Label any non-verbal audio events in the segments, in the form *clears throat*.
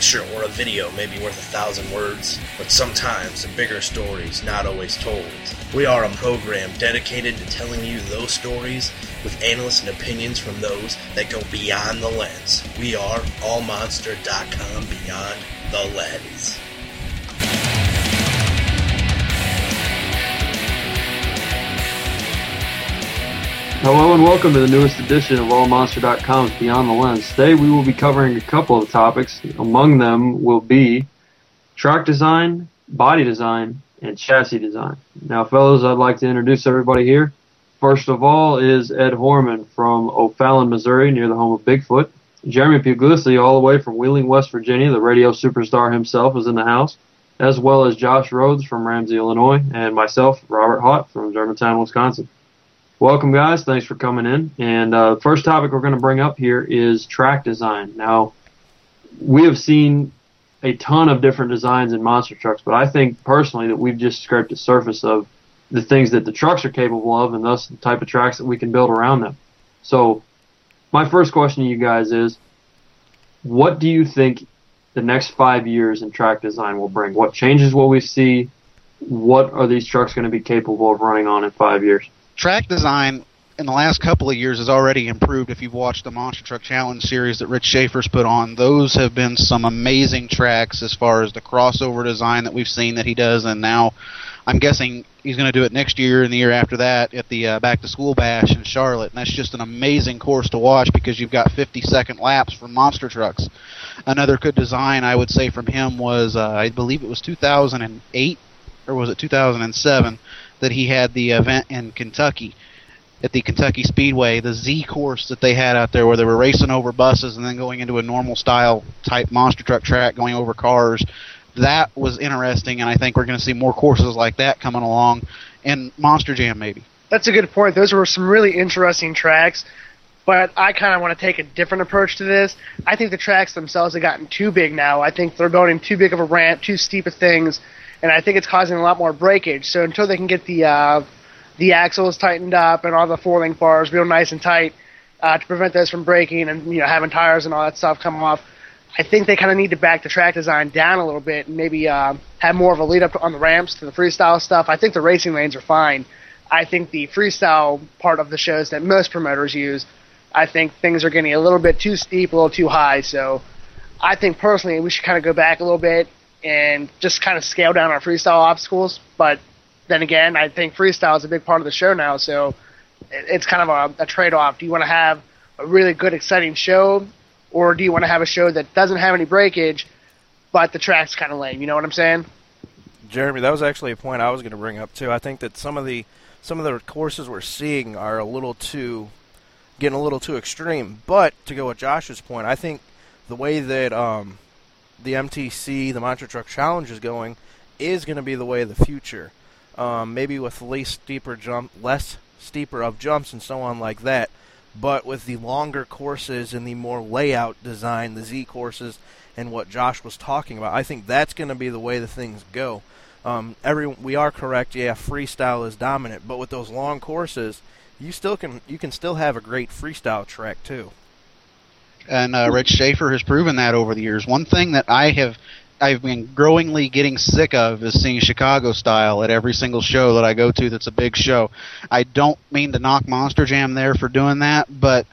picture or a video may be worth a thousand words, but sometimes a bigger story is not always told. We are a program dedicated to telling you those stories with analysts and opinions from those that go beyond the lens. We are allmonster.com beyond the lens. Hello and welcome to the newest edition of AllMonster.com's Beyond the Lens. Today we will be covering a couple of topics. Among them will be track design, body design, and chassis design. Now, fellows, I'd like to introduce everybody here. First of all is Ed Horman from O'Fallon, Missouri, near the home of Bigfoot. Jeremy Puglisi, all the way from Wheeling, West Virginia, the radio superstar himself, is in the house, as well as Josh Rhodes from Ramsey, Illinois, and myself, Robert Hott from Germantown, Wisconsin. Welcome, guys. Thanks for coming in. And uh, first topic we're going to bring up here is track design. Now, we have seen a ton of different designs in monster trucks, but I think personally that we've just scraped the surface of the things that the trucks are capable of, and thus the type of tracks that we can build around them. So, my first question to you guys is, what do you think the next five years in track design will bring? What changes will we see? What are these trucks going to be capable of running on in five years? Track design in the last couple of years has already improved. If you've watched the Monster Truck Challenge series that Rich Schaefer's put on, those have been some amazing tracks as far as the crossover design that we've seen that he does, and now I'm guessing he's going to do it next year and the year after that at the uh, Back to School Bash in Charlotte, and that's just an amazing course to watch because you've got 50 second laps from monster trucks. Another good design I would say from him was uh, I believe it was 2008 or was it 2007 that he had the event in Kentucky at the Kentucky Speedway, the Z course that they had out there where they were racing over buses and then going into a normal style type monster truck track going over cars. That was interesting, and I think we're going to see more courses like that coming along in Monster Jam maybe. That's a good point. Those were some really interesting tracks, but I kind of want to take a different approach to this. I think the tracks themselves have gotten too big now. I think they're going in too big of a ramp, too steep of things and I think it's causing a lot more breakage. So until they can get the uh, the axles tightened up and all the four link bars real nice and tight uh, to prevent those from breaking and you know having tires and all that stuff come off, I think they kind of need to back the track design down a little bit and maybe uh, have more of a lead up on the ramps to the freestyle stuff. I think the racing lanes are fine. I think the freestyle part of the shows that most promoters use, I think things are getting a little bit too steep, a little too high. So I think personally we should kind of go back a little bit and just kind of scale down our freestyle obstacles. But then again, I think freestyle is a big part of the show now, so it's kind of a, a trade off. Do you want to have a really good, exciting show, or do you want to have a show that doesn't have any breakage, but the track's kind of lame? You know what I'm saying? Jeremy, that was actually a point I was going to bring up too. I think that some of the some of the courses we're seeing are a little too getting a little too extreme. But to go with Josh's point, I think the way that um, the MTC, the Monster Truck Challenge is going, is going to be the way of the future. Um, maybe with less steeper jump, less steeper of jumps and so on like that. But with the longer courses and the more layout design, the Z courses, and what Josh was talking about, I think that's going to be the way the things go. Um, every we are correct. Yeah, freestyle is dominant, but with those long courses, you still can you can still have a great freestyle track too and uh, Rich Schaefer has proven that over the years. One thing that I have I've been growingly getting sick of is seeing Chicago style at every single show that I go to that's a big show. I don't mean to knock Monster Jam there for doing that, but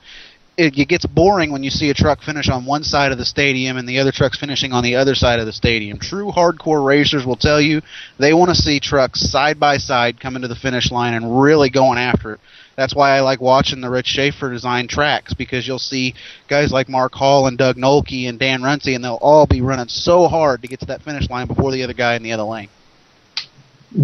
it, it gets boring when you see a truck finish on one side of the stadium and the other truck's finishing on the other side of the stadium. True hardcore racers will tell you they want to see trucks side by side coming to the finish line and really going after it. That's why I like watching the Rich Schaefer design tracks because you'll see guys like Mark Hall and Doug Nolke and Dan Runte, and they'll all be running so hard to get to that finish line before the other guy in the other lane.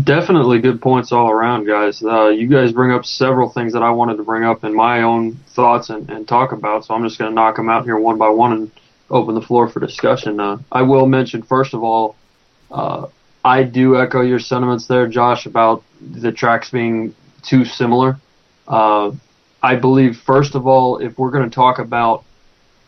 Definitely good points all around, guys. Uh, you guys bring up several things that I wanted to bring up in my own thoughts and, and talk about, so I'm just going to knock them out here one by one and open the floor for discussion. Uh, I will mention, first of all, uh, I do echo your sentiments there, Josh, about the tracks being too similar. Uh, I believe, first of all, if we're going to talk about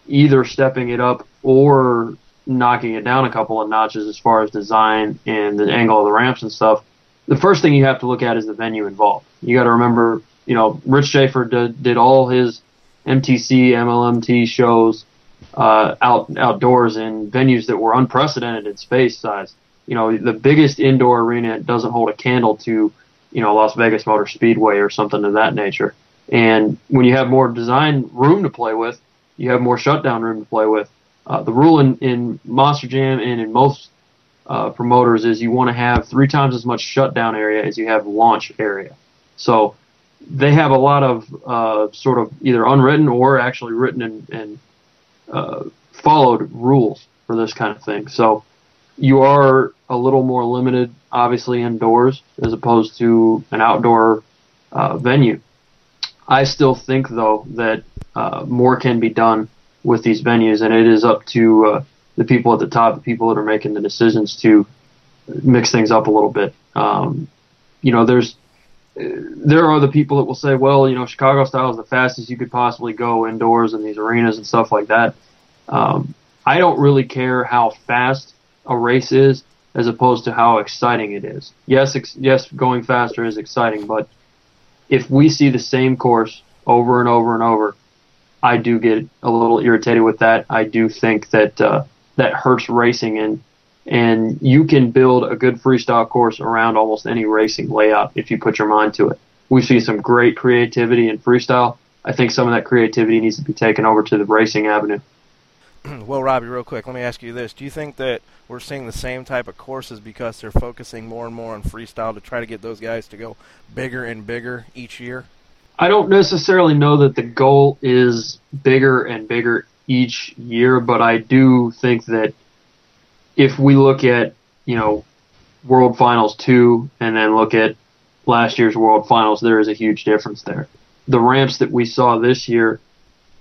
either stepping it up or knocking it down a couple of notches as far as design and the angle of the ramps and stuff, the first thing you have to look at is the venue involved. You got to remember, you know, Rich Schaefer did, did all his MTC, MLMT shows uh, out outdoors in venues that were unprecedented in space size. You know, the biggest indoor arena doesn't hold a candle to, you know, Las Vegas Motor Speedway or something of that nature. And when you have more design room to play with, you have more shutdown room to play with. Uh, the rule in, in Monster Jam and in most uh, promoters is you want to have three times as much shutdown area as you have launch area. So they have a lot of uh, sort of either unwritten or actually written and, and uh, followed rules for this kind of thing. So you are a little more limited, obviously, indoors as opposed to an outdoor uh, venue. I still think, though, that uh, more can be done with these venues, and it is up to uh, the people at the top, the people that are making the decisions to mix things up a little bit. Um, you know, there's there are the people that will say, well, you know, Chicago style is the fastest you could possibly go indoors in these arenas and stuff like that. Um, I don't really care how fast a race is as opposed to how exciting it is. Yes, ex- yes, going faster is exciting, but if we see the same course over and over and over, I do get a little irritated with that. I do think that uh, that hurts racing and and you can build a good freestyle course around almost any racing layout if you put your mind to it. We see some great creativity in freestyle. I think some of that creativity needs to be taken over to the racing avenue. *clears throat* well, Robbie, real quick, let me ask you this: Do you think that we're seeing the same type of courses because they're focusing more and more on freestyle to try to get those guys to go bigger and bigger each year? I don't necessarily know that the goal is bigger and bigger each year, but I do think that if we look at, you know, World Finals 2 and then look at last year's World Finals, there is a huge difference there. The ramps that we saw this year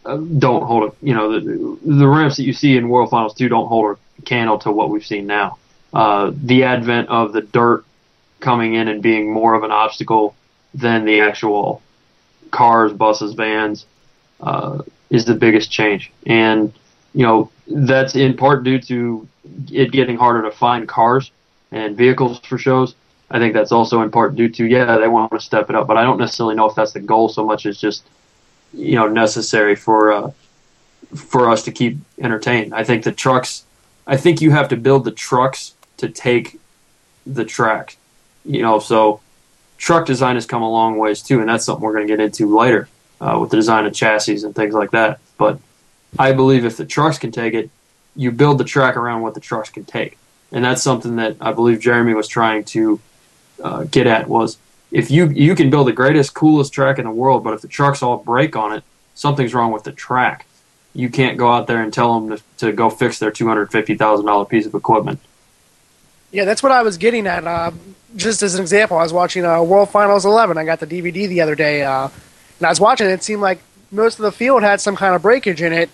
don't hold a, you know, the, the ramps that you see in World Finals 2 don't hold a candle to what we've seen now. Uh, the advent of the dirt coming in and being more of an obstacle than the actual cars, buses, vans, uh, is the biggest change. And, you know, that's in part due to it getting harder to find cars and vehicles for shows. I think that's also in part due to yeah they want to step it up, but I don't necessarily know if that's the goal so much as just you know necessary for uh, for us to keep entertained. I think the trucks. I think you have to build the trucks to take the track. You know, so truck design has come a long ways too, and that's something we're going to get into later uh, with the design of chassis and things like that. But I believe if the trucks can take it, you build the track around what the trucks can take, and that's something that I believe Jeremy was trying to uh, get at was if you you can build the greatest, coolest track in the world, but if the trucks all break on it, something's wrong with the track. You can't go out there and tell them to, to go fix their two hundred fifty thousand dollar piece of equipment. Yeah, that's what I was getting at. Uh, just as an example, I was watching uh, World Finals 11. I got the DVD the other day, uh, and I was watching it. It seemed like most of the field had some kind of breakage in it,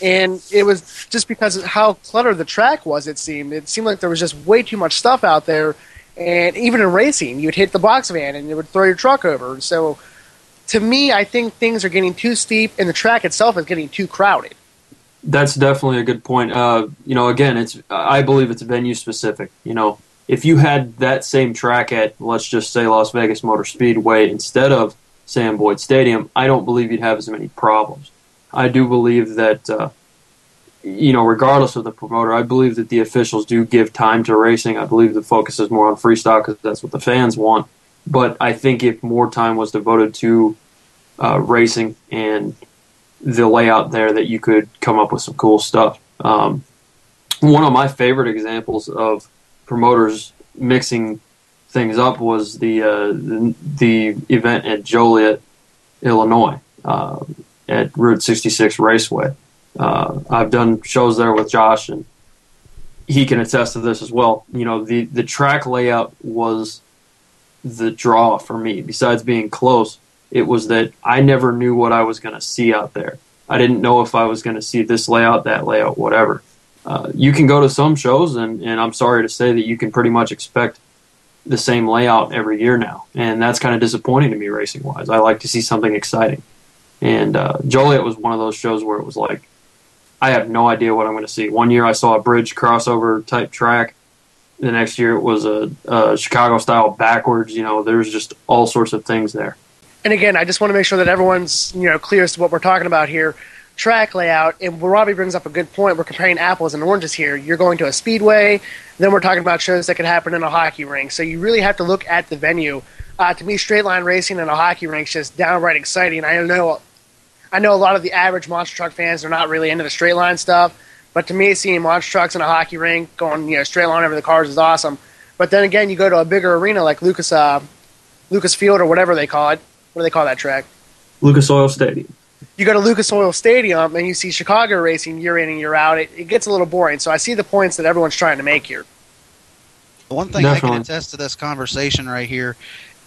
and it was just because of how cluttered the track was. It seemed it seemed like there was just way too much stuff out there, and even in racing, you'd hit the box van and it would throw your truck over. So, to me, I think things are getting too steep, and the track itself is getting too crowded. That's definitely a good point. Uh, you know, again, it's I believe it's venue specific. You know, if you had that same track at let's just say Las Vegas Motor Speedway instead of Sam Boyd Stadium, I don't believe you'd have as many problems. I do believe that, uh, you know, regardless of the promoter, I believe that the officials do give time to racing. I believe the focus is more on freestyle because that's what the fans want. But I think if more time was devoted to uh, racing and the layout there, that you could come up with some cool stuff. Um, one of my favorite examples of promoters mixing things up was the uh, the, the, event at Joliet, Illinois. Uh, at Route 66 Raceway. Uh, I've done shows there with Josh, and he can attest to this as well. You know, the the track layout was the draw for me. Besides being close, it was that I never knew what I was going to see out there. I didn't know if I was going to see this layout, that layout, whatever. Uh, you can go to some shows, and, and I'm sorry to say that you can pretty much expect the same layout every year now, and that's kind of disappointing to me racing wise. I like to see something exciting. And uh, Joliet was one of those shows where it was like, I have no idea what I'm going to see. One year I saw a bridge crossover type track. The next year it was a, a Chicago style backwards. You know, there's just all sorts of things there. And again, I just want to make sure that everyone's you know clear as to what we're talking about here. track layout, and Robbie brings up a good point. We're comparing apples and oranges here. You're going to a speedway, then we're talking about shows that could happen in a hockey rink. So you really have to look at the venue. Uh, to me, straight line racing in a hockey rink is just downright exciting. I don't know, I know a lot of the average monster truck fans are not really into the straight line stuff, but to me, seeing monster trucks in a hockey rink going you know straight line over the cars is awesome. But then again, you go to a bigger arena like Lucas, uh, Lucas Field or whatever they call it. What do they call that track? Lucas Oil Stadium you go to Lucas Oil Stadium and you see Chicago racing year in and year out, it, it gets a little boring. So I see the points that everyone's trying to make here. One thing Definitely. I can attest to this conversation right here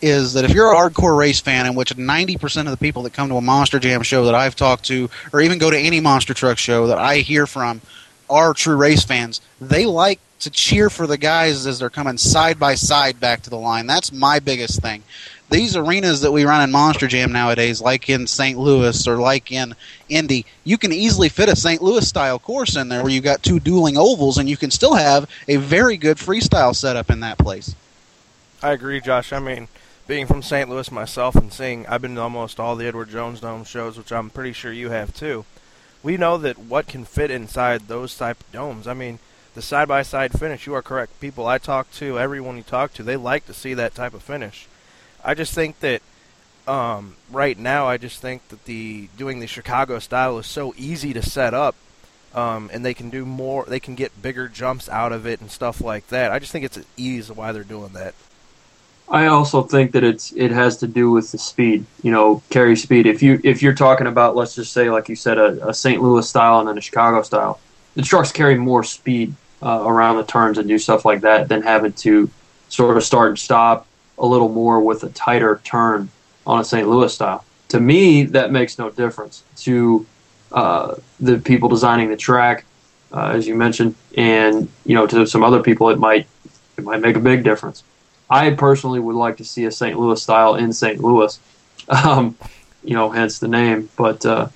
is that if you're a hardcore race fan, in which 90% of the people that come to a Monster Jam show that I've talked to, or even go to any monster truck show that I hear from, are true race fans, they like to cheer for the guys as they're coming side by side back to the line. That's my biggest thing these arenas that we run in Monster Jam nowadays, like in St. Louis or like in Indy, you can easily fit a St. Louis style course in there where you've got two dueling ovals, and you can still have a very good freestyle setup in that place. I agree, Josh. I mean, being from St. Louis myself and seeing, I've been to almost all the Edward Jones Dome shows, which I'm pretty sure you have too. We know that what can fit inside those type of domes. I mean, the side by side finish. You are correct. People I talk to, everyone you talk to, they like to see that type of finish. I just think that um, right now, I just think that the doing the Chicago style is so easy to set up, um, and they can do more. They can get bigger jumps out of it and stuff like that. I just think it's an ease why they're doing that. I also think that it's it has to do with the speed, you know, carry speed. If you if you're talking about let's just say like you said a, a St. Louis style and then a Chicago style, the trucks carry more speed uh, around the turns and do stuff like that than having to sort of start and stop a little more with a tighter turn on a St. Louis style. To me, that makes no difference to uh, the people designing the track, uh, as you mentioned, and you know to some other people it might it might make a big difference. I personally would like to see a St. Louis style in St. Louis, um, you know, hence the name. But uh,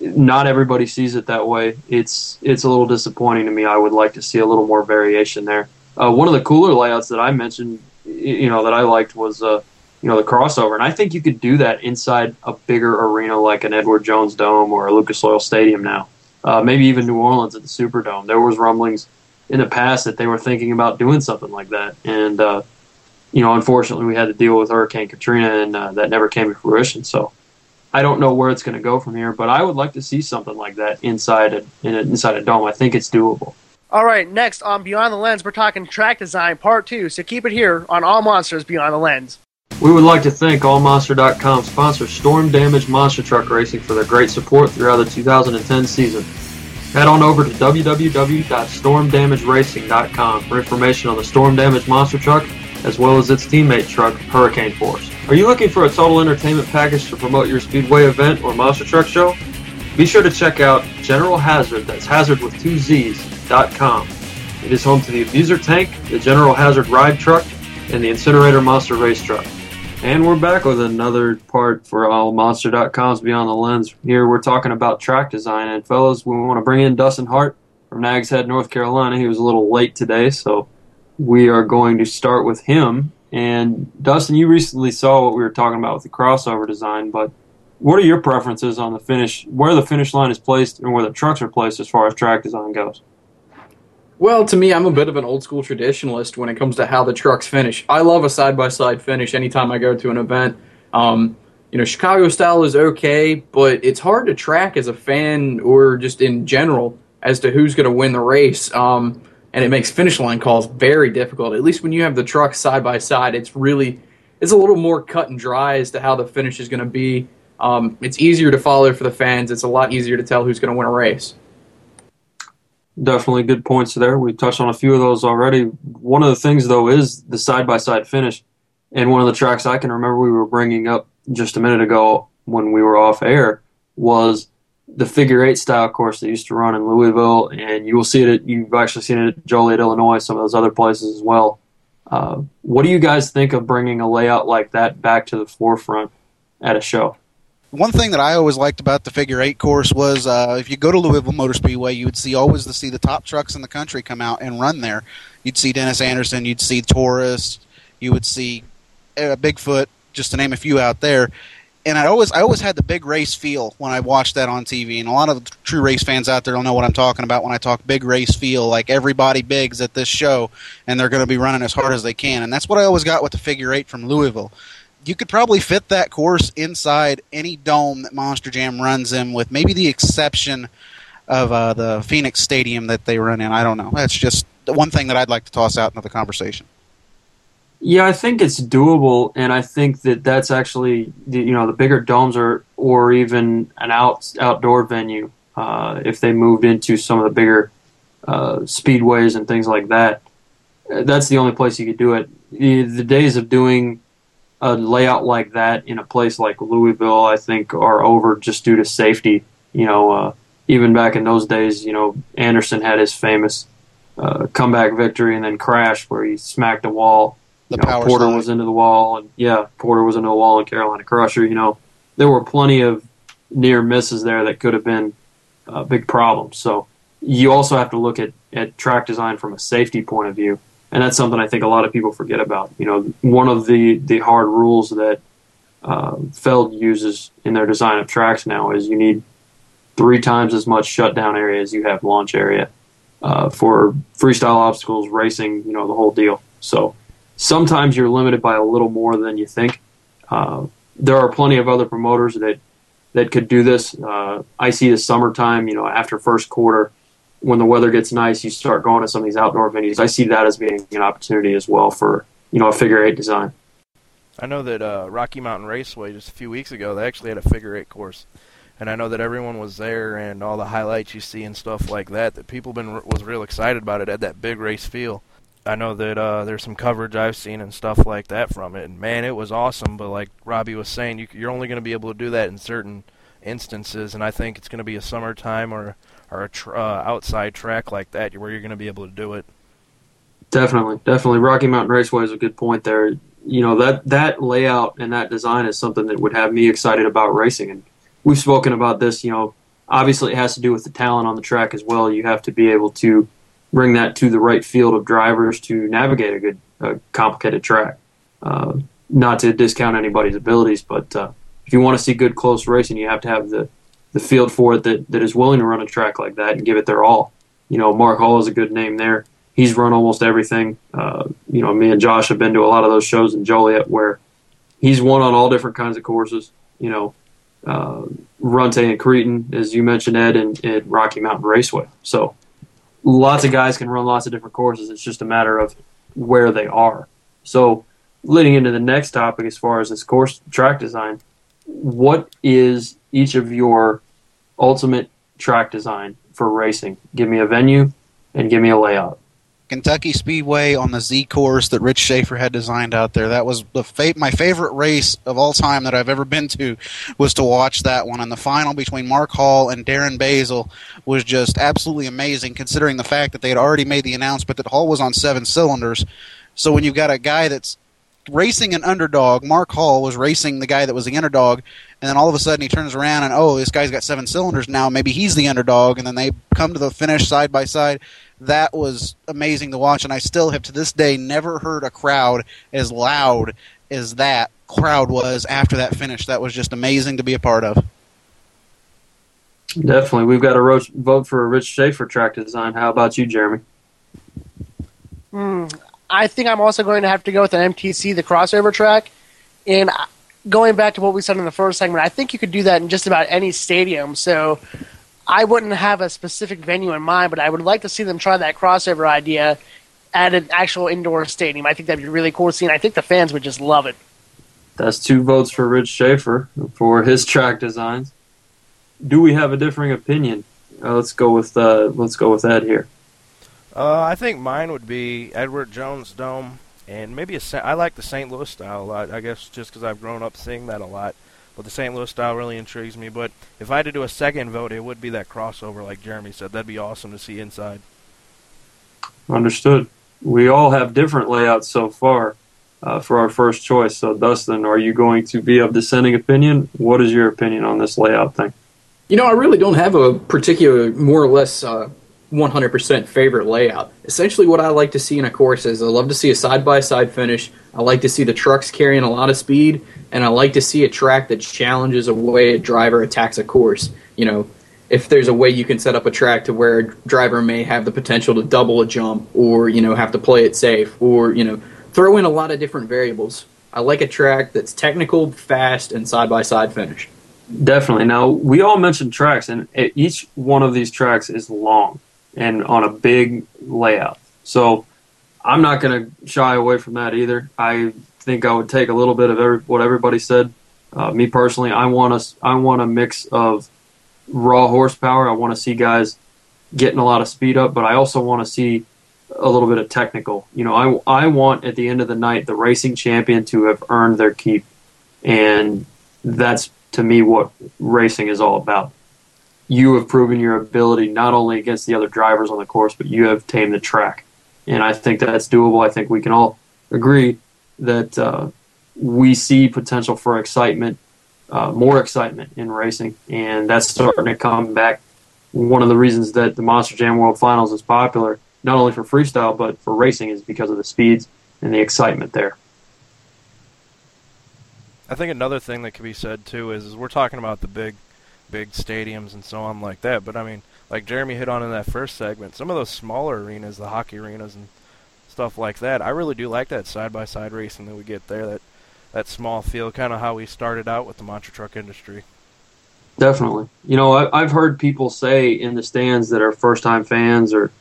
not everybody sees it that way. It's it's a little disappointing to me. I would like to see a little more variation there. Uh, one of the cooler layouts that I mentioned you know that I liked was uh, you know the crossover, and I think you could do that inside a bigger arena like an Edward Jones Dome or a Lucas Oil Stadium now. Uh, maybe even New Orleans at the Superdome. There was rumblings in the past that they were thinking about doing something like that, and uh, you know, unfortunately, we had to deal with Hurricane Katrina, and uh, that never came to fruition. So. I don't know where it's going to go from here, but I would like to see something like that inside a, in a, inside a dome. I think it's doable. All right, next on Beyond the Lens, we're talking track design part two. So keep it here on All Monsters Beyond the Lens. We would like to thank AllMonster.com sponsor Storm Damage Monster Truck Racing for their great support throughout the 2010 season. Head on over to www.stormdamageracing.com for information on the Storm Damage Monster Truck as well as its teammate truck, Hurricane Force. Are you looking for a total entertainment package to promote your Speedway event or monster truck show? Be sure to check out General Hazard, that's Hazard with two Z's, dot com. it is home to the Abuser Tank, the General Hazard Ride Truck, and the Incinerator Monster Race Truck. And we're back with another part for AllMonster.com's Beyond the Lens. Here we're talking about track design. And fellas, we want to bring in Dustin Hart from Nags Head, North Carolina. He was a little late today, so we are going to start with him. And Dustin, you recently saw what we were talking about with the crossover design, but what are your preferences on the finish, where the finish line is placed and where the trucks are placed as far as track design goes? Well, to me, I'm a bit of an old school traditionalist when it comes to how the trucks finish. I love a side by side finish anytime I go to an event. Um, you know, Chicago style is okay, but it's hard to track as a fan or just in general as to who's going to win the race. Um, and it makes finish line calls very difficult. At least when you have the trucks side by side, it's really it's a little more cut and dry as to how the finish is going to be. Um, it's easier to follow for the fans. It's a lot easier to tell who's going to win a race. Definitely good points there. We touched on a few of those already. One of the things, though, is the side by side finish. And one of the tracks I can remember we were bringing up just a minute ago when we were off air was the figure eight style course they used to run in Louisville. And you will see it, you've actually seen it at Joliet, Illinois, some of those other places as well. Uh, what do you guys think of bringing a layout like that back to the forefront at a show? one thing that I always liked about the figure eight course was uh, if you go to Louisville Motor Speedway, you would see always to see the top trucks in the country come out and run there. You'd see Dennis Anderson, you'd see Taurus, you would see uh, Bigfoot, just to name a few out there. And I always I always had the big race feel when I watched that on TV. And a lot of true race fans out there don't know what I'm talking about when I talk big race feel. Like everybody bigs at this show, and they're going to be running as hard as they can. And that's what I always got with the figure eight from Louisville. You could probably fit that course inside any dome that Monster Jam runs in, with maybe the exception of uh, the Phoenix Stadium that they run in. I don't know. That's just one thing that I'd like to toss out into the conversation. Yeah, I think it's doable, and I think that that's actually you know the bigger domes are, or even an out outdoor venue uh, if they moved into some of the bigger uh, speedways and things like that. That's the only place you could do it. The, the days of doing a layout like that in a place like Louisville, I think, are over just due to safety. You know, uh, even back in those days, you know, Anderson had his famous uh, comeback victory and then crash where he smacked a wall The you know, power Porter slide. was into the wall, and yeah, Porter was into the wall, and Carolina Crusher. You know, there were plenty of near misses there that could have been uh, big problems. So you also have to look at at track design from a safety point of view, and that's something I think a lot of people forget about. You know, one of the the hard rules that uh, Feld uses in their design of tracks now is you need three times as much shutdown area as you have launch area uh, for freestyle obstacles, racing. You know, the whole deal. So sometimes you're limited by a little more than you think. Uh, there are plenty of other promoters that that could do this. Uh, I see the summertime, you know, after first quarter, when the weather gets nice, you start going to some of these outdoor venues. I see that as being an opportunity as well for you know a figure eight design. I know that uh, Rocky Mountain Raceway just a few weeks ago they actually had a figure eight course, and I know that everyone was there and all the highlights you see and stuff like that. That people been was real excited about it. Had that big race feel. I know that uh, there's some coverage I've seen and stuff like that from it, and man, it was awesome. But like Robbie was saying, you, you're only going to be able to do that in certain instances, and I think it's going to be a summertime or or a tr- uh, outside track like that where you're going to be able to do it. Definitely, definitely. Rocky Mountain Raceway is a good point there. You know that that layout and that design is something that would have me excited about racing. And we've spoken about this. You know, obviously it has to do with the talent on the track as well. You have to be able to bring that to the right field of drivers to navigate a good, uh, complicated track. Uh, not to discount anybody's abilities, but uh, if you want to see good close racing, you have to have the the field for it that, that is willing to run a track like that and give it their all. You know, Mark Hall is a good name there he's run almost everything. Uh, you know, me and Josh have been to a lot of those shows in Joliet where he's won on all different kinds of courses. You know, uh, Runte and Cretan, as you mentioned, Ed, and, and Rocky Mountain Raceway. So lots of guys can run lots of different courses. It's just a matter of where they are. So leading into the next topic, as far as this course track design, what is each of your ultimate track design for racing? Give me a venue and give me a layout. Kentucky Speedway on the Z course that Rich Schaefer had designed out there. That was the fa- my favorite race of all time that I've ever been to was to watch that one. And the final between Mark Hall and Darren Basil was just absolutely amazing, considering the fact that they had already made the announcement that Hall was on seven cylinders. So when you've got a guy that's racing an underdog, Mark Hall was racing the guy that was the underdog, and then all of a sudden he turns around and oh, this guy's got seven cylinders now. Maybe he's the underdog, and then they come to the finish side by side that was amazing to watch, and I still have to this day never heard a crowd as loud as that crowd was after that finish. That was just amazing to be a part of. Definitely. We've got to ro- vote for a Rich Schaefer track design. How about you, Jeremy? Hmm. I think I'm also going to have to go with an MTC, the crossover track. And going back to what we said in the first segment, I think you could do that in just about any stadium. So I wouldn't have a specific venue in mind, but I would like to see them try that crossover idea at an actual indoor stadium. I think that'd be really cool to see, and I think the fans would just love it. That's two votes for Rich Schaefer for his track designs. Do we have a differing opinion? Uh, let's go with uh, let's go with Ed here. Uh, I think mine would be Edward Jones Dome, and maybe a Sa- I like the St. Louis style a lot. I guess just because I've grown up seeing that a lot. But the St. Louis style really intrigues me. But if I had to do a second vote, it would be that crossover, like Jeremy said. That'd be awesome to see inside. Understood. We all have different layouts so far uh, for our first choice. So, Dustin, are you going to be of dissenting opinion? What is your opinion on this layout thing? You know, I really don't have a particular, more or less, uh, 100% favorite layout. Essentially, what I like to see in a course is I love to see a side by side finish. I like to see the trucks carrying a lot of speed, and I like to see a track that challenges a way a driver attacks a course. You know, if there's a way you can set up a track to where a driver may have the potential to double a jump, or you know, have to play it safe, or you know, throw in a lot of different variables. I like a track that's technical, fast, and side by side finish. Definitely. Now we all mentioned tracks, and each one of these tracks is long and on a big layout. So I'm not going to shy away from that either. I think I would take a little bit of every, what everybody said. Uh, me personally, I want a, I want a mix of raw horsepower. I want to see guys getting a lot of speed up, but I also want to see a little bit of technical. You know, I, I want at the end of the night the racing champion to have earned their keep, and that's to me what racing is all about you have proven your ability not only against the other drivers on the course, but you have tamed the track. And I think that's doable. I think we can all agree that uh, we see potential for excitement, uh, more excitement in racing, and that's starting to come back. One of the reasons that the Monster Jam World Finals is popular, not only for freestyle but for racing, is because of the speeds and the excitement there. I think another thing that could be said too is, is we're talking about the big big stadiums and so on like that. But I mean, like Jeremy hit on in that first segment, some of those smaller arenas, the hockey arenas and stuff like that, I really do like that side by side racing that we get there. That that small feel, kind of how we started out with the monster truck industry. Definitely. You know, I, I've heard people say in the stands that are first time fans or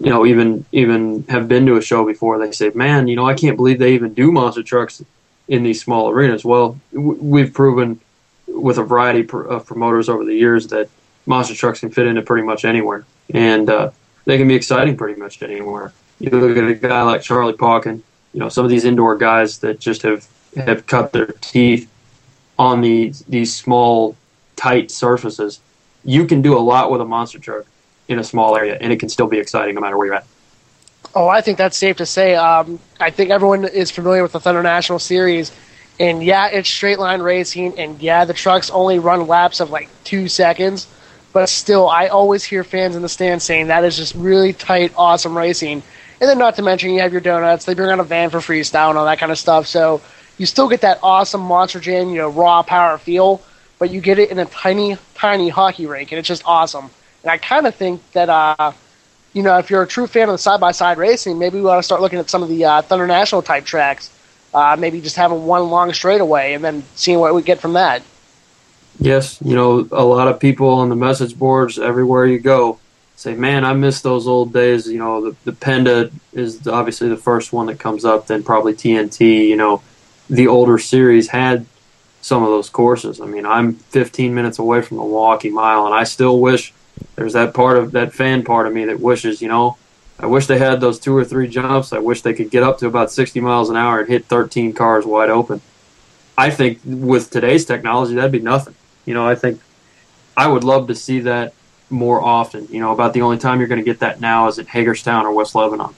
you know even even have been to a show before they say man you know i can't believe they even do monster trucks in these small arenas well we've proven with a variety of promoters over the years that monster trucks can fit into pretty much anywhere, and uh, they can be exciting pretty much anywhere. You look at a guy like Charlie Pauken, you know, some of these indoor guys that just have have cut their teeth on these these small, tight surfaces. You can do a lot with a monster truck in a small area, and it can still be exciting no matter where you're at. Oh, I think that's safe to say. Um, I think everyone is familiar with the Thunder National Series and yeah, it's straight line racing, and yeah, the trucks only run laps of like two seconds. But still, I always hear fans in the stands saying that is just really tight, awesome racing. And then, not to mention, you have your donuts. They bring out a van for freestyle and all that kind of stuff. So you still get that awesome Monster Jam, you know, raw power feel, but you get it in a tiny, tiny hockey rink, and it's just awesome. And I kind of think that, uh, you know, if you're a true fan of the side by side racing, maybe we ought to start looking at some of the uh, Thunder National type tracks uh, maybe just having one long straightaway and then seeing what we get from that. Yes, you know, a lot of people on the message boards everywhere you go say, "Man, I miss those old days." You know, the, the Penda is obviously the first one that comes up. Then probably TNT. You know, the older series had some of those courses. I mean, I'm 15 minutes away from the Milwaukee Mile, and I still wish there's that part of that fan part of me that wishes, you know, I wish they had those two or three jumps. I wish they could get up to about 60 miles an hour and hit 13 cars wide open. I think with today's technology, that'd be nothing. You know, I think I would love to see that more often. You know, about the only time you're going to get that now is at Hagerstown or West Lebanon.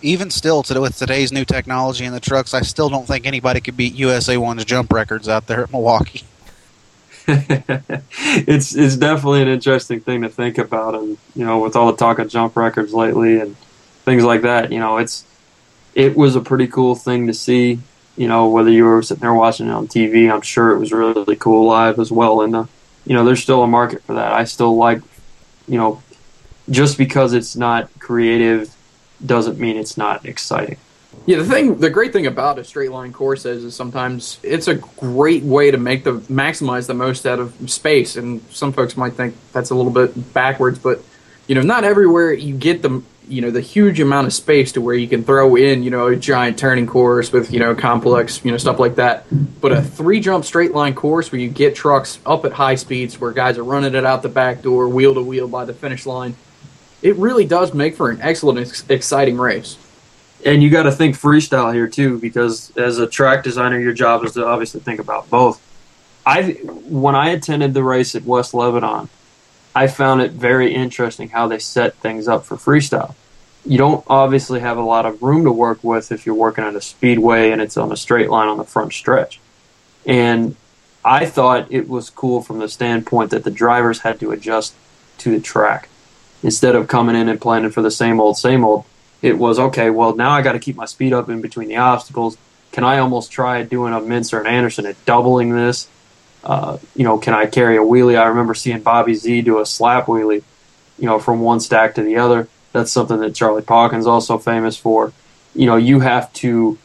Even still, today, with today's new technology in the trucks, I still don't think anybody could beat USA One's jump records out there at Milwaukee. *laughs* it's it's definitely an interesting thing to think about, and you know, with all the talk of jump records lately and things like that, you know, it's it was a pretty cool thing to see. You know, whether you were sitting there watching it on TV, I'm sure it was really, cool live as well. And uh, you know, there's still a market for that. I still like, you know, just because it's not creative doesn't mean it's not exciting. Yeah, the thing, the great thing about a straight line course is, is sometimes it's a great way to make the maximize the most out of space. And some folks might think that's a little bit backwards, but you know, not everywhere you get the you know the huge amount of space to where you can throw in you know a giant turning course with you know complex you know stuff like that. But a three jump straight line course where you get trucks up at high speeds, where guys are running it out the back door, wheel to wheel by the finish line, it really does make for an excellent, exciting race and you got to think freestyle here too, because as a track designer, your job is to obviously think about both. I when I attended the race at West Lebanon, I found it very interesting how they set things up for freestyle. You don't obviously have a lot of room to work with if you're working on a speedway and it's on a straight line on the front stretch. And I thought it was cool from the standpoint that the drivers had to adjust to the track. instead of coming in and planning for the same old, same old. It was okay. Well, now I got to keep my speed up in between the obstacles. Can I almost try doing a Meents or an Anderson at doubling this? Uh, you know, can I carry a wheelie? I remember seeing Bobby Z do a slap wheelie, you know, from one stack to the other. That's something that Charlie Pauken's also famous for. You know, you have to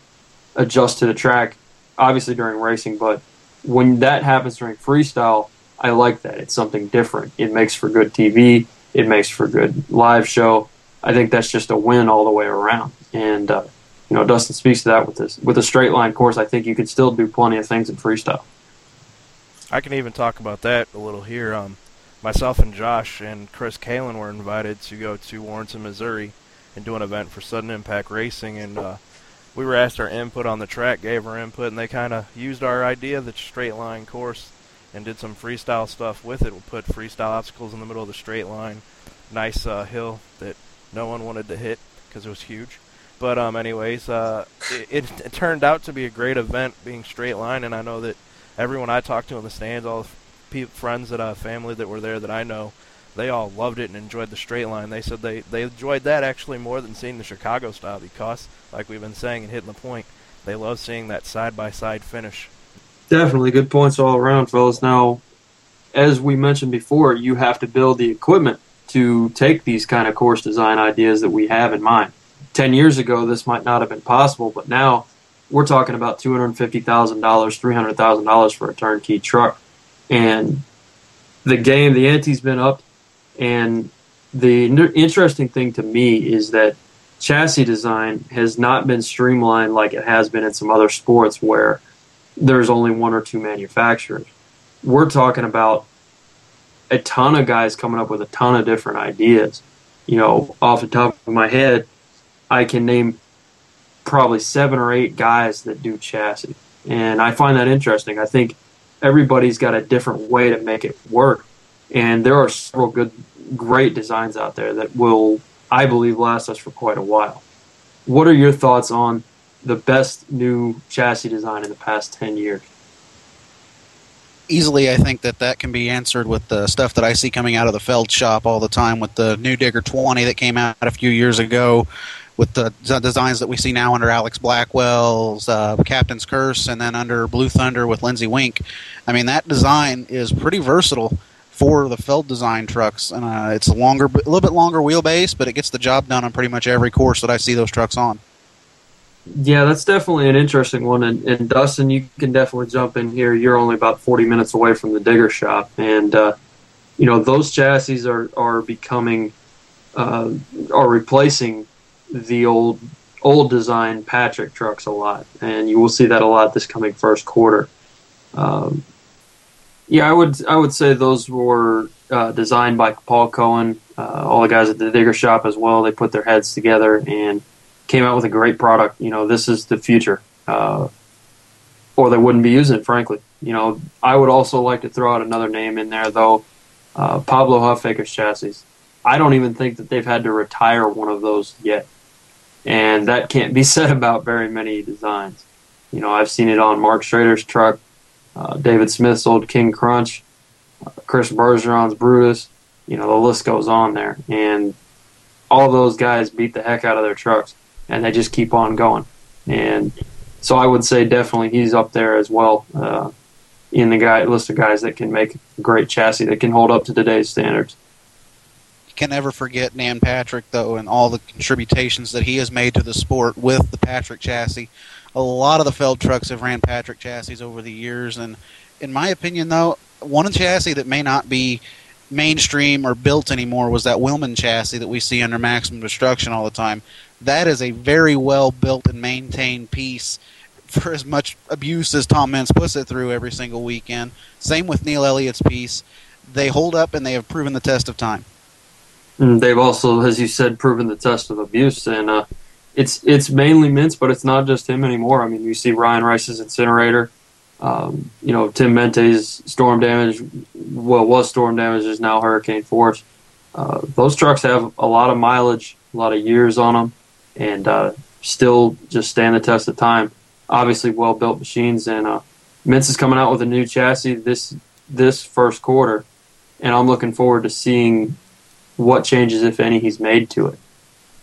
adjust to the track, obviously during racing, but when that happens during freestyle, I like that. It's something different. It makes for good TV. It makes for good live show. I think that's just a win all the way around. And uh, you know, Dustin speaks to that with this with a straight line course. I think you could still do plenty of things in freestyle. I can even talk about that a little here. Um, myself and Josh and Chris Kalen were invited to go to Warrenton, Missouri, and do an event for Sudden Impact Racing, and uh, we were asked our input on the track, gave our input, and they kind of used our idea, the straight line course, and did some freestyle stuff with it. We'll put freestyle obstacles in the middle of the straight line, nice uh, hill that no one wanted to hit because it was huge. But um, anyways, uh, it, it, it turned out to be a great event, being straight line, and I know that everyone I talked to in the stands, all the pe- friends that uh, family that were there that I know, they all loved it and enjoyed the straight line. They said they they enjoyed that actually more than seeing the Chicago style because, like we've been saying and hitting the point, they love seeing that side by side finish. Definitely good points all around, fellas. Now, as we mentioned before, you have to build the equipment to take these kind of course design ideas that we have in mind. Ten years ago, this might not have been possible, but now we're talking about two hundred fifty thousand dollars, three hundred thousand dollars for a turnkey truck, and the game, the ante's been up, and the interesting thing to me is that chassis design has not been streamlined like it has been in some other sports where there's only one or two manufacturers. We're talking about a ton of guys coming up with a ton of different ideas. You know, off the top of my head, I can name probably seven or eight guys that do chassis. And I find that interesting. I think everybody's got a different way to make it work. And there are several good, great designs out there that will, I believe, last us for quite a while. What are your thoughts on the best new chassis design in the past 10 years? Easily, I think that that can be answered with the stuff that I see coming out of the Feld shop all the time with the new Digger 20 that came out a few years ago, with the designs that we see now under Alex Blackwell's uh, Captain's Curse, and then under Blue Thunder with Lindsey Wink. I mean, that design is pretty versatile for the Feld design trucks, and uh, it's a longer, a little bit longer wheelbase, but it gets the job done on pretty much every course that I see those trucks on. Yeah, that's definitely an interesting one. And, and, Dustin, you can definitely jump in here. You're only about 40 minutes away from the digger shop. And, uh, you know, those chassis are, are becoming, uh, are replacing the old, old design Patrick trucks a lot. And you will see that a lot this coming first quarter. Um, yeah, I would, I would say those were uh, designed by Paul Cohen, uh, all the guys at the digger shop as well. They put their heads together and, came out with a great product. You know, this is the future. Uh, or they wouldn't be using it, frankly. You know, I would also like to throw out another name in there, though. Uh, Pablo Huffaker's chassis. I don't even think that they've had to retire one of those yet. And that can't be *laughs* said about very many designs. You know, I've seen it on Mark Schrader's truck, uh, David Smith's old King Krunch, uh, Chris Bergeron's Brutus. You know, the list goes on there. And all those guys beat the heck out of their trucks and they just keep on going. And so I would say definitely he's up there as well uh, in the guy list of guys that can make a great chassis that can hold up to today's standards. You can never forget Dan Patrick though, and all the contributions that he has made to the sport with the Patrick chassis. A lot of the Feld trucks have ran Patrick chassis over the years, and in my opinion, though, one chassis that may not be mainstream or built anymore was that Wilman chassis that we see under Maximum Destruction all the time. That is a very well built and maintained piece for as much abuse as Tom Meents puts it through every single weekend. Same with Neil Elliott's piece. They hold up and they have proven the test of time. And they've also, as you said, proven the test of abuse. And uh, it's it's mainly Meents, but it's not just him anymore. I mean, you see Ryan Rice's incinerator. Um, you know, Tim Mente's storm damage, well, was storm damage, is now hurricane force. Uh, those trucks have a lot of mileage, a lot of years on them, and uh, still just stand the test of time. Obviously, well built machines, and uh, Meents is coming out with a new chassis this this first quarter, and I'm looking forward to seeing what changes, if any, he's made to it.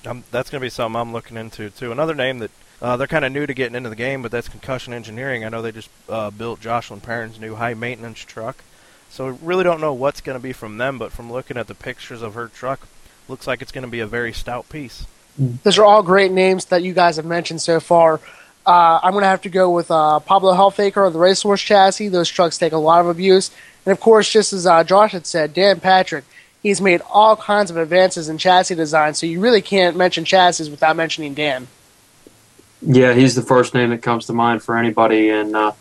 Um, that's going to be something I'm looking into too. Another name that uh, they're kind of new to getting into the game, but that's Concussion Engineering. I know they just uh, built Jocelyn Perrin's new high maintenance truck, so we really don't know what's going to be from them. But from looking at the pictures of her truck, looks like it's going to be a very stout piece. Those are all great names that you guys have mentioned so far. Uh, I'm going to have to go with uh, Pablo Hellfaker of the Racehorse chassis. Those trucks take a lot of abuse. And of course, just as uh, Josh had said, Dan Patrick, he's made all kinds of advances in chassis design, so you really can't mention chassis without mentioning Dan. Yeah, he's the first name that comes to mind for anybody, and uh,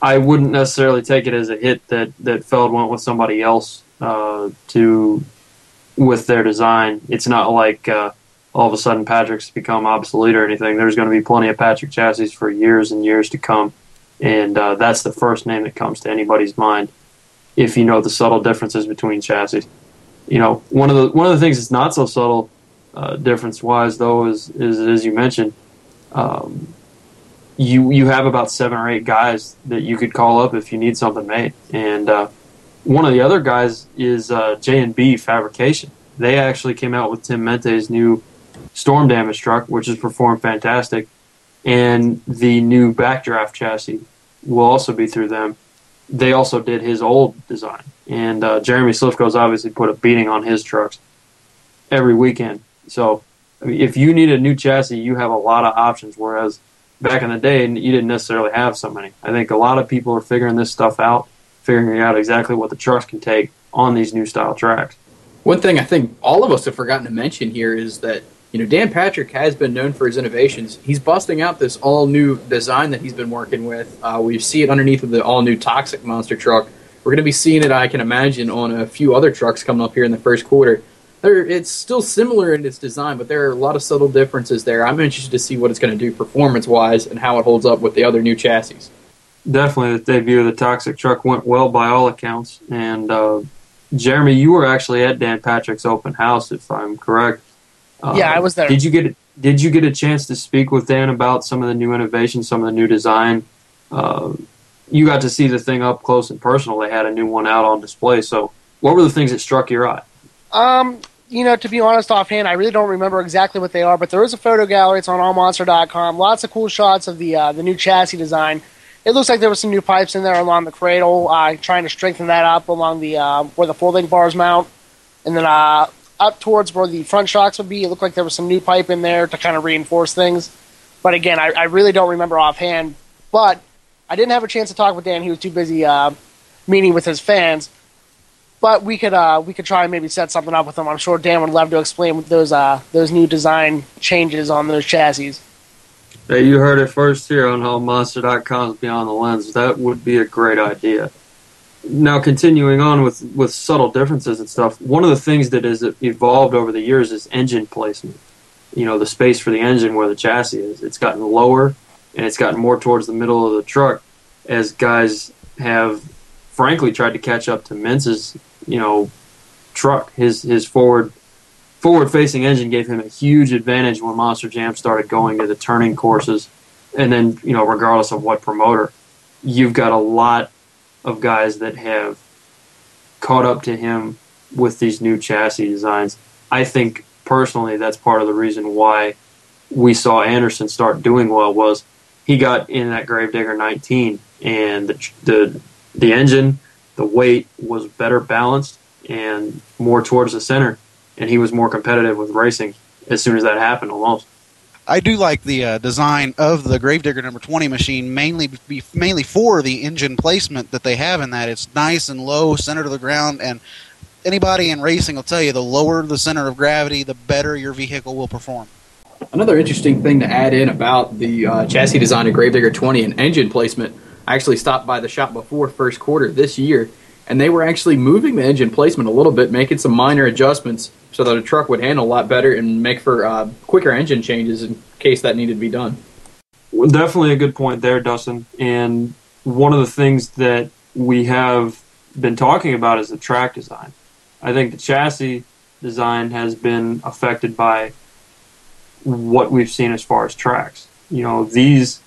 I wouldn't necessarily take it as a hit that, that Feld went with somebody else uh, to with their design. It's not like uh, all of a sudden Patrick's become obsolete or anything. There's going to be plenty of Patrick chassis for years and years to come, and uh, that's the first name that comes to anybody's mind if you know the subtle differences between chassis. You know, one of the one of the things that's not so subtle uh, difference wise though is is as you mentioned, um, you you have about seven or eight guys that you could call up if you need something made, and uh, one of the other guys is uh, J and B Fabrication. They actually came out with Tim Meents's new storm damage truck, which has performed fantastic, and the new backdraft chassis will also be through them. They also did his old design, and uh, Jeremy Slifko's obviously put a beating on his trucks every weekend. So, if you need a new chassis, you have a lot of options. Whereas back in the day, you didn't necessarily have so many. I think a lot of people are figuring this stuff out, figuring out exactly what the trucks can take on these new style tracks. One thing I think all of us have forgotten to mention here is that you know Dan Patrick has been known for his innovations. He's busting out this all new design that he's been working with. Uh, we see it underneath of the all new Toxic Monster truck. We're going to be seeing it, I can imagine, on a few other trucks coming up here in the first quarter. There, it's still similar in its design, but there are a lot of subtle differences there. I'm interested to see what it's going to do performance wise and how it holds up with the other new chassis. Definitely, the debut of the Toxic truck went well by all accounts. And uh, Jeremy, you were actually at Dan Patrick's open house, if I'm correct. Uh, yeah, I was there. Did you get Did you get a chance to speak with Dan about some of the new innovations, some of the new design? Uh, you got to see the thing up close and personal. They had a new one out on display. So, what were the things that struck your eye? Um, you know, to be honest, offhand, I really don't remember exactly what they are, but there is a photo gallery. It's on allmonster.com. Lots of cool shots of the uh, the new chassis design. It looks like there was some new pipes in there along the cradle, uh, trying to strengthen that up along the uh, where the folding bars mount, and then uh, up towards where the front shocks would be. It looked like there was some new pipe in there to kind of reinforce things. But again, I, I really don't remember offhand. But I didn't have a chance to talk with Dan. He was too busy uh, meeting with his fans. But we could uh, we could try and maybe set something up with him. I'm sure Dan would love to explain those uh, those new design changes on those chassis. Hey, you heard it first here on AllMonster.com's Beyond the Lens. That would be a great idea. Now, continuing on with, with subtle differences and stuff, one of the things that has evolved over the years is engine placement. You know, the space for the engine where the chassis is. It's gotten lower and it's gotten more towards the middle of the truck as guys have, frankly, tried to catch up to Meents's, you know, truck. His his forward forward facing engine gave him a huge advantage when Monster Jam started going to the turning courses. And then, you know, regardless of what promoter, you've got a lot of guys that have caught up to him with these new chassis designs. I think personally that's part of the reason why we saw Anderson start doing well was he got in that Gravedigger 19 and the the, the engine, the weight was better balanced and more towards the center and he was more competitive with racing as soon as that happened almost. I do like the uh, design of the Gravedigger number 20 machine, mainly mainly for the engine placement that they have in that. It's nice and low, center to the ground, and anybody in racing will tell you the lower the center of gravity, the better your vehicle will perform. Another interesting thing to add in about the uh, chassis design of Gravedigger 20 and engine placement, I actually stopped by the shop before first quarter this year, and they were actually moving the engine placement a little bit, making some minor adjustments so that a truck would handle a lot better and make for uh, quicker engine changes in case that needed to be done. Well, definitely a good point there, Dustin. And one of the things that we have been talking about is the track design. I think the chassis design has been affected by what we've seen as far as tracks. You know, these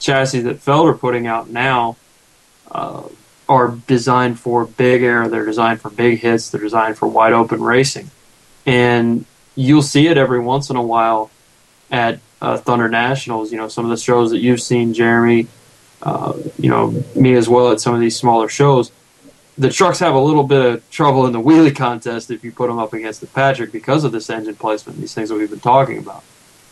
chassis that Feld are putting out now uh, are designed for big air. They're designed for big hits. They're designed for wide open racing. and you'll see it every once in a while at uh, Thunder Nationals. You know, some of the shows that you've seen, Jeremy, uh, you know, me as well at some of these smaller shows. The trucks have a little bit of trouble in the wheelie contest if you put them up against the Patrick because of this engine placement, these things that we've been talking about.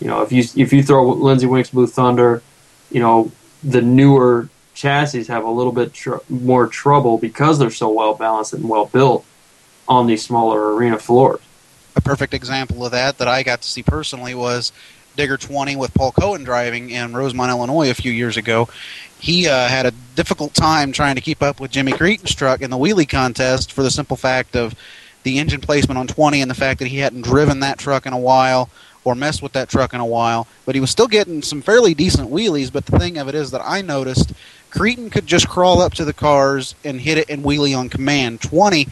You know, if you if you throw Lindsey Winks Blue Thunder, you know, the newer chassis have a little bit tr- more trouble because they're so well balanced and well built on these smaller arena floors. A perfect example of that that I got to see personally was Digger 20 with Paul Cohen driving in Rosemont, Illinois a few years ago. He uh, had a difficult time trying to keep up with Jimmy Creten's truck in the wheelie contest for the simple fact of the engine placement on 20 and the fact that he hadn't driven that truck in a while or messed with that truck in a while. But he was still getting some fairly decent wheelies. But the thing of it is that I noticed Creten could just crawl up to the cars and hit it and wheelie on command. 20,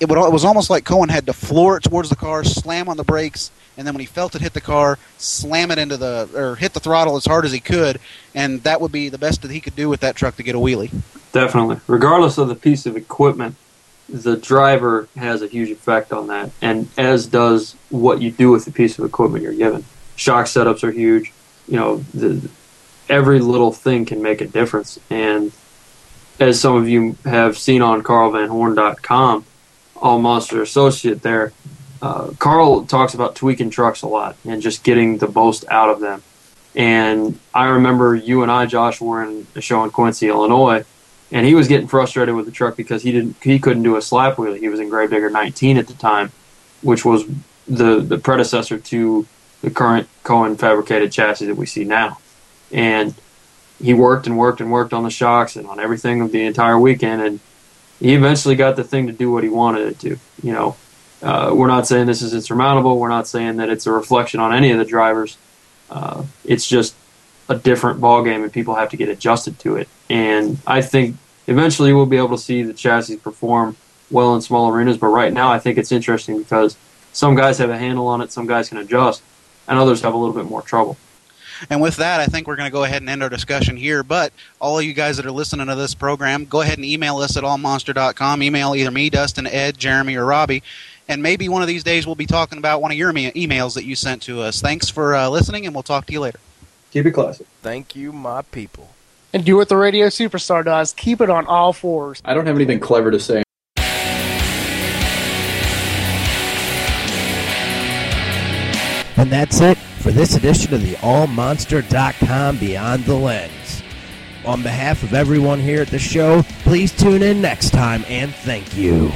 it, would, it was almost like Cohen had to floor it towards the car, slam on the brakes, and then when he felt it hit the car, slam it into the or hit the throttle as hard as he could, and that would be the best that he could do with that truck to get a wheelie. Definitely, regardless of the piece of equipment, the driver has a huge effect on that, and as does what you do with the piece of equipment you're given. Shock setups are huge. You know, the, every little thing can make a difference. And as some of you have seen on CarlVanHorn.com, All Monster Associate there, uh, Carl talks about tweaking trucks a lot and just getting the most out of them. And I remember you and I, Josh, were in a show in Quincy, Illinois, and he was getting frustrated with the truck because he didn't he couldn't do a slap wheelie. He was in Gravedigger 19 at the time, which was the the predecessor to the current Cohen fabricated chassis that we see now. And he worked and worked and worked on the shocks and on everything of the entire weekend, and he eventually got the thing to do what he wanted it to. You know, uh, we're not saying this is insurmountable. We're not saying that it's a reflection on any of the drivers. Uh, it's just a different ball game, and people have to get adjusted to it. And I think eventually we'll be able to see the chassis perform well in small arenas. But right now, I think it's interesting because some guys have a handle on it, some guys can adjust, and others have a little bit more trouble. And with that, I think we're going to go ahead and end our discussion here. But all of you guys that are listening to this program, go ahead and email us at allmonster.com. Email either me, Dustin, Ed, Jeremy, or Robbie. And maybe one of these days we'll be talking about one of your emails that you sent to us. Thanks for uh, listening, and we'll talk to you later. Keep it classic. Thank you, my people. And do what the radio superstar does keep it on all fours. I don't have anything clever to say. And that's it for this edition of the AllMonster.com Beyond the Lens. On behalf of everyone here at the show, please tune in next time and thank you.